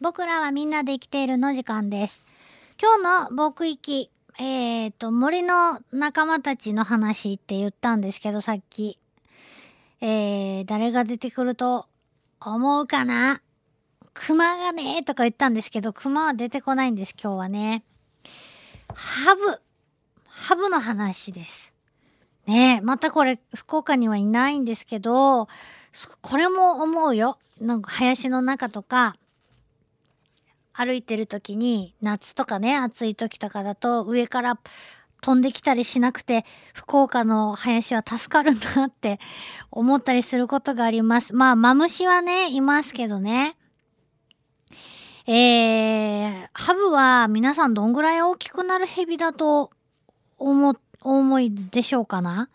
僕らはみんなで生きているの時間です。今日の僕行き、えっ、と、森の仲間たちの話って言ったんですけど、さっき。えー、誰が出てくると思うかな？熊がねとか言ったんですけど、熊は出てこないんです、今日はね。ハブ。ハブの話です。ねえ、またこれ、福岡にはいないんですけど、これも思うよ。なんか林の中とか、歩いてる時に夏とかね暑い時とかだと上から飛んできたりしなくて福岡の林は助かるなって 思ったりすることがあります。まあマムシはねいますけどね。えー、ハブは皆さんどんぐらい大きくなるヘビだと思、お思いでしょうかな？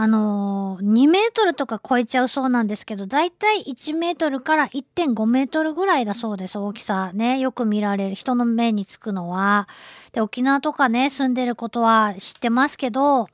あのー、2メートルとか超えちゃうそうなんですけど、だいたい1メートルから1.5メートルぐらいだそうです、大きさ。ね、よく見られる人の目につくのは。で、沖縄とかね、住んでることは知ってますけど、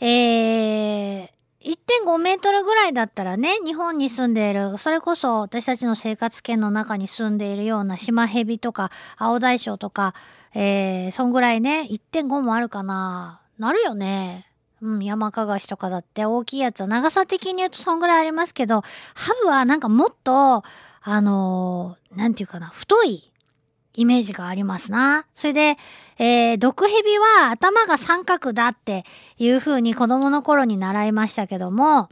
えー、1.5メートルぐらいだったらね、日本に住んでいる、それこそ私たちの生活圏の中に住んでいるようなシマヘビとか、青大将とか、えー、そんぐらいね、1.5もあるかな。なるよね。うん、山かがしとかだって大きいやつは長さ的に言うとそんぐらいありますけど、ハブはなんかもっと、あのー、なんていうかな、太いイメージがありますな。それで、えー、毒蛇は頭が三角だっていう風に子供の頃に習いましたけども、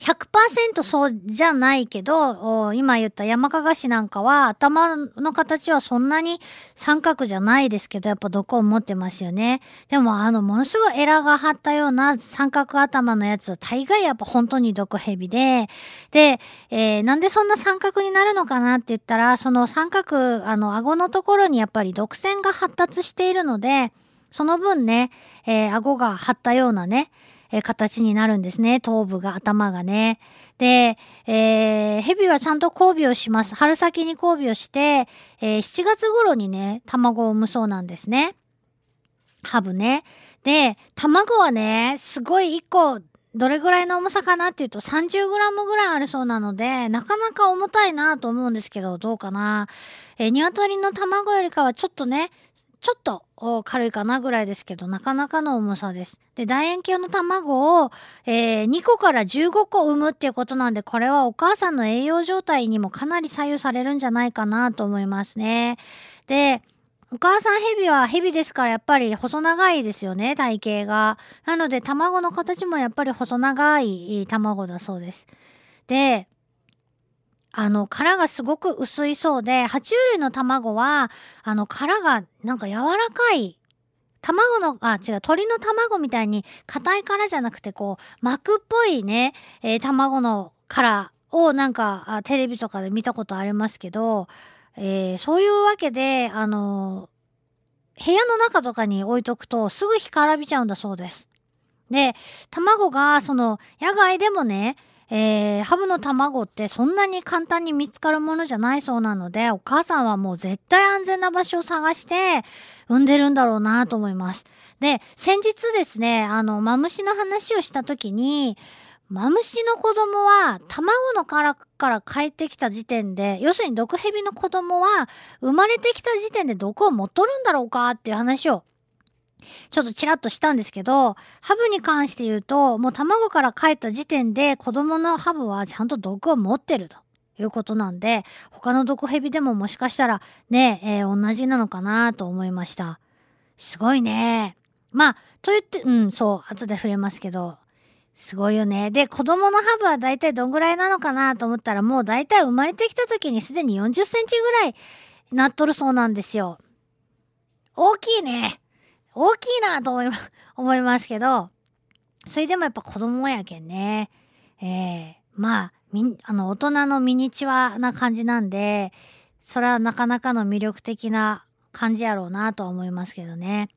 100%そうじゃないけど、今言った山かがしなんかは頭の形はそんなに三角じゃないですけど、やっぱ毒を持ってますよね。でもあの、ものすごいエラが張ったような三角頭のやつは大概やっぱ本当に毒蛇で、で、えー、なんでそんな三角になるのかなって言ったら、その三角、あの、顎のところにやっぱり毒腺が発達しているので、その分ね、えー、顎が張ったようなね、えー、形になるんですね。頭部が、頭がね。で、えー、蛇はちゃんと交尾をします。春先に交尾をして、えー、7月頃にね、卵を産むそうなんですね。ハブね。で、卵はね、すごい1個、どれぐらいの重さかなっていうと 30g ぐらいあるそうなので、なかなか重たいなと思うんですけど、どうかな。えー、鶏の卵よりかはちょっとね、ちょっと軽いかなぐらいですけど、なかなかの重さです。で、楕円形の卵を、えー、2個から15個産むっていうことなんで、これはお母さんの栄養状態にもかなり左右されるんじゃないかなと思いますね。で、お母さんヘビはヘビですからやっぱり細長いですよね、体型が。なので卵の形もやっぱり細長い卵だそうです。で、あの、殻がすごく薄いそうで、爬虫類の卵は、あの、殻がなんか柔らかい。卵の、あ、違う、鳥の卵みたいに硬い殻じゃなくて、こう、膜っぽいね、えー、卵の殻をなんか、テレビとかで見たことありますけど、えー、そういうわけで、あの部屋の中とかに置いとくとすぐ干からびちゃうんだそうです。で、卵が、その、野外でもね、えー、ハブの卵ってそんなに簡単に見つかるものじゃないそうなので、お母さんはもう絶対安全な場所を探して産んでるんだろうなと思います。で、先日ですね、あの、マムシの話をした時に、マムシの子供は卵の殻から帰ってきた時点で、要するに毒蛇の子供は生まれてきた時点で毒を持っとるんだろうかっていう話をちょっとちらっとしたんですけど、ハブに関して言うと、もう卵から帰った時点で子供のハブはちゃんと毒を持ってるということなんで、他の毒蛇でももしかしたらね、えー、同じなのかなと思いました。すごいね。まあ、と言って、うん、そう、後で触れますけど、すごいよね。で、子供のハブは大体どんぐらいなのかなと思ったら、もう大体生まれてきた時にすでに40センチぐらいなっとるそうなんですよ。大きいね。大きいなと思いま、思いますけど、それでもやっぱ子供やけんね。ええー、まあ、み、あの、大人のミニチュアな感じなんで、それはなかなかの魅力的な感じやろうなとは思いますけどね。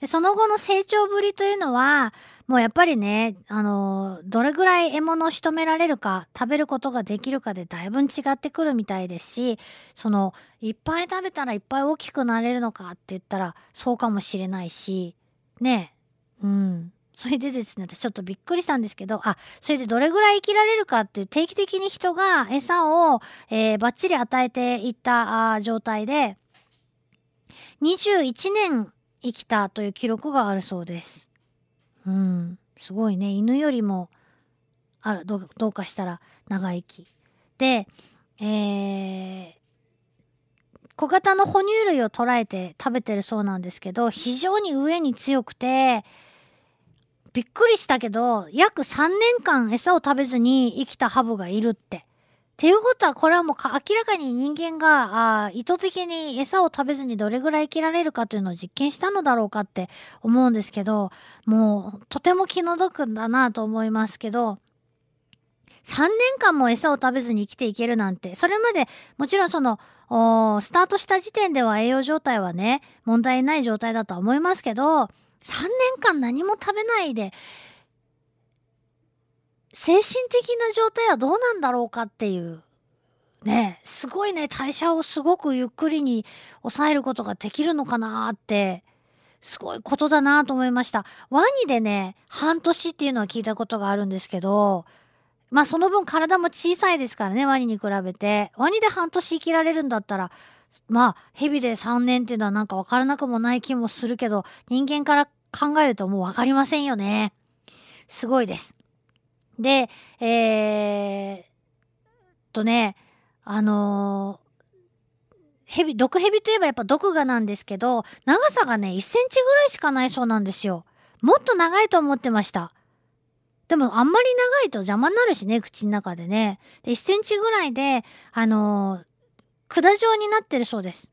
で、その後の成長ぶりというのは、もうやっぱりね、あの、どれぐらい獲物を仕留められるか、食べることができるかでだいぶ違ってくるみたいですし、その、いっぱい食べたらいっぱい大きくなれるのかって言ったら、そうかもしれないし、ね、うん、それでですね、私ちょっとびっくりしたんですけど、あ、それでどれぐらい生きられるかって定期的に人が餌を、えー、バッチリ与えていったあ状態で、21年生きたという記録があるそうです。うん、すごいね。犬よりも、あら、どうかしたら長生き。で、えー、小型の哺乳類を捉えて食べてるそうなんですけど、非常に上に強くて、びっくりしたけど、約3年間餌を食べずに生きたハブがいるって。っていうことは、これはもう明らかに人間があ意図的に餌を食べずにどれぐらい生きられるかというのを実験したのだろうかって思うんですけど、もうとても気の毒だなと思いますけど、3年間も餌を食べずに生きていけるなんて、それまでもちろんその、スタートした時点では栄養状態はね、問題ない状態だとは思いますけど、3年間何も食べないで、精神的な状態はどうなんだろうかっていう。ね、すごいね、代謝をすごくゆっくりに抑えることができるのかなって、すごいことだなと思いました。ワニでね、半年っていうのは聞いたことがあるんですけど、まあその分体も小さいですからね、ワニに比べて。ワニで半年生きられるんだったら、まあ、蛇で3年っていうのはなんかわからなくもない気もするけど、人間から考えるともうわかりませんよね。すごいです。で、えー、とね、あのー、蛇、毒蛇といえばやっぱ毒牙なんですけど、長さがね、1センチぐらいしかないそうなんですよ。もっと長いと思ってました。でもあんまり長いと邪魔になるしね、口の中でね。で、1センチぐらいで、あのー、管状になってるそうです。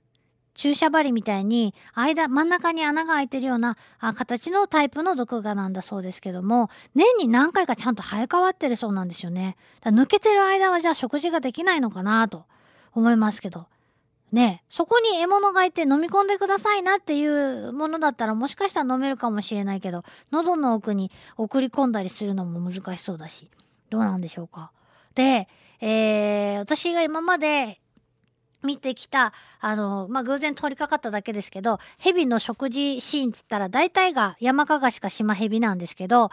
注射針みたいに間真ん中に穴が開いてるようなあ形のタイプの毒牙なんだそうですけども年に何回かちゃんと生え変わってるそうなんですよね。抜けてる間はじゃあ食事ができないのかなと思いますけどねそこに獲物がいて飲み込んでくださいなっていうものだったらもしかしたら飲めるかもしれないけど喉の奥に送り込んだりするのも難しそうだしどうなんでしょうか。で、えー、私が今まで見てきたあのまあ偶然通りかかっただけですけど蛇の食事シーンっつったら大体が山かがしか島蛇なんですけど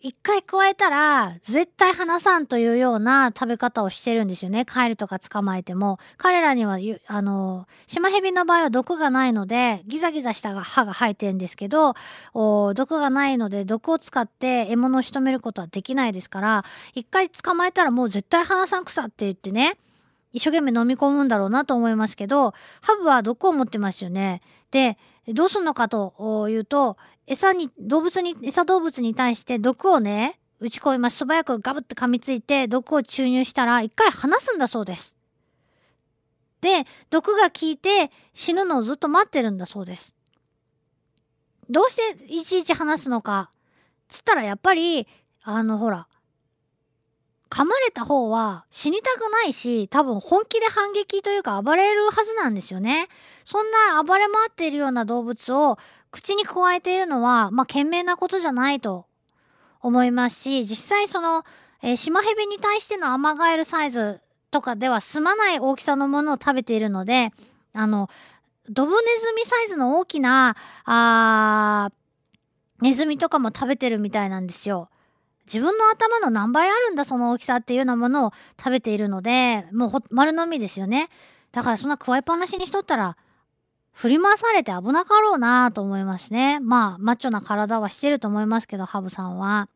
一回加えたら絶対離さんというような食べ方をしてるんですよね。カエルとか捕まえても。彼らには、あの、シマヘビの場合は毒がないので、ギザギザした歯が生えてるんですけど、毒がないので、毒を使って獲物を仕留めることはできないですから、一回捕まえたらもう絶対離さんくさって言ってね、一生懸命飲み込むんだろうなと思いますけど、ハブは毒を持ってますよね。で、どうすんのかというと、餌に、動物に、餌動物に対して毒をね、打ち込みます。素早くガブって噛みついて毒を注入したら一回離すんだそうです。で、毒が効いて死ぬのをずっと待ってるんだそうです。どうしていちいち話すのか。つったらやっぱり、あのほら、噛まれた方は死にたくないし、多分本気で反撃というか暴れるはずなんですよね。そんな暴れ回っているような動物を口に加えているのは、まあ、賢明なことじゃないと思いますし、実際その、えー、シマヘビに対してのアマガエルサイズとかでは済まない大きさのものを食べているので、あの、ドブネズミサイズの大きな、あネズミとかも食べてるみたいなんですよ。自分の頭の何倍あるんだその大きさっていうようなものを食べているのでもう丸飲みですよねだからそんな加えっぱなしにしとったら振り回されて危なかろうなと思いますねまあマッチョな体はしてると思いますけどハブさんは。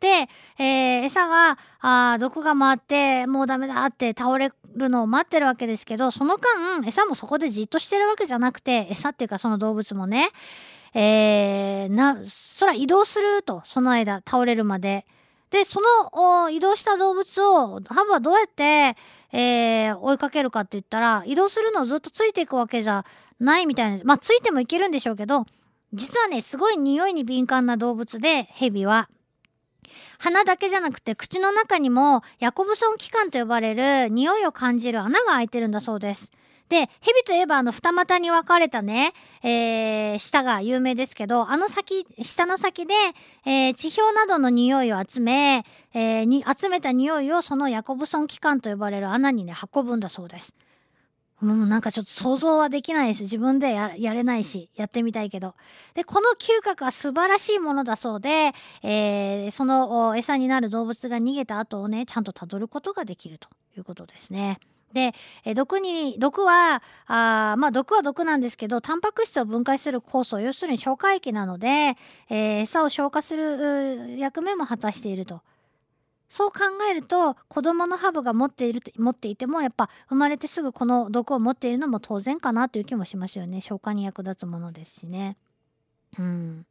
で、えー、餌があ毒が回ってもうダメだって倒れるのを待ってるわけですけどその間餌もそこでじっとしてるわけじゃなくて餌っていうかその動物もねえー、な、そら移動すると、その間、倒れるまで。で、その移動した動物を、ハブはどうやって、えー、追いかけるかって言ったら、移動するのをずっとついていくわけじゃないみたいな。まあ、ついてもいけるんでしょうけど、実はね、すごい匂いに敏感な動物で、ヘビは。鼻だけじゃなくて口の中にもヤコブソン器官と呼ばれる匂いを感じる穴が開いてるんだそうです。で、蛇といえばあの二股に分かれたね、えー、舌が有名ですけど、あの先、下の先で、えー、地表などの匂いを集め、えー、に集めた匂いをそのヤコブソン器官と呼ばれる穴にね、運ぶんだそうです。もうなんかちょっと想像はできないです。自分でややれないし、やってみたいけど。で、この嗅覚は素晴らしいものだそうで、えー、その餌になる動物が逃げた後をね、ちゃんと辿ることができるということですね。で、え毒に、毒は、あまあ毒は毒なんですけど、タンパク質を分解する酵素、要するに消化液なので、えー、餌を消化する役目も果たしていると。そう考えると子供のハブが持っている持っていてもやっぱ生まれてすぐこの毒を持っているのも当然かなという気もしますよね消化に役立つものですしね。うん、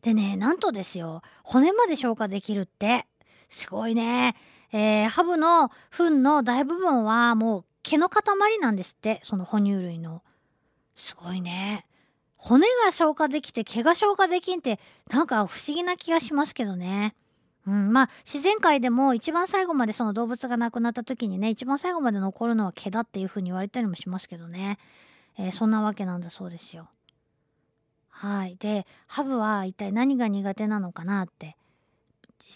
でねなんとですよ骨まで消化できるってすごいね。えー、ハブの糞の大部分はもう毛の塊なんですってその哺乳類の。すごいね。骨が消化できて毛が消化できんってなんか不思議な気がしますけどね。うん、まあ自然界でも一番最後までその動物が亡くなった時にね一番最後まで残るのは毛だっていうふうに言われたりもしますけどね、えー、そんなわけなんだそうですよ。はいでハブは一体何が苦手なのかなって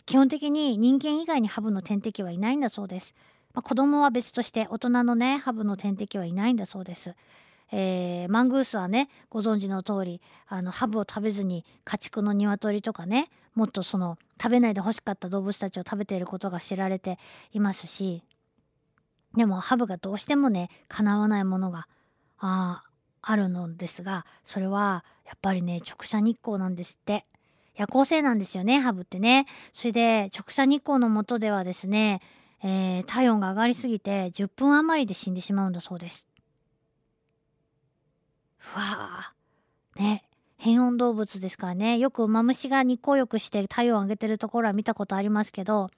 基本的に人間以外にハブの天敵はいないんだそうです。まあ、子供は別として大人のねハブの天敵はいないんだそうです。えー、マングースはねご存知の通りあのハブを食べずに家畜の鶏とかねもっとその食べないで欲しかった動物たちを食べていることが知られていますしでもハブがどうしてもね叶わないものがああるのですがそれはやっぱりね直射日光なんですって夜行性なんですよねハブってね。それで直射日光の下ではですね、えー、体温が上がりすぎて10分余りで死んでしまうんだそうです。ふわー。ね。変温動物ですからね。よくマムシが日光浴して体温を上げてるところは見たことありますけど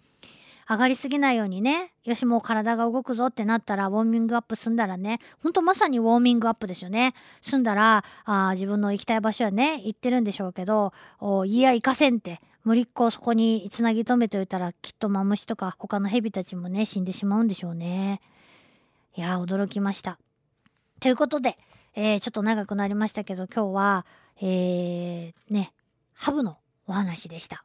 上がりすぎないようにね。よしもう体が動くぞってなったらウォーミングアップ済んだらね。ほんとまさにウォーミングアップですよね。済んだらあ自分の行きたい場所はね行ってるんでしょうけどいや行かせんって。無理っこそこにつなぎ止めておいたらきっとマムシとか他のヘビたちもね死んでしまうんでしょうね。いや驚きました。ということでえー、ちょっと長くなりましたけど今日は、えー、ね、ハブのお話でした。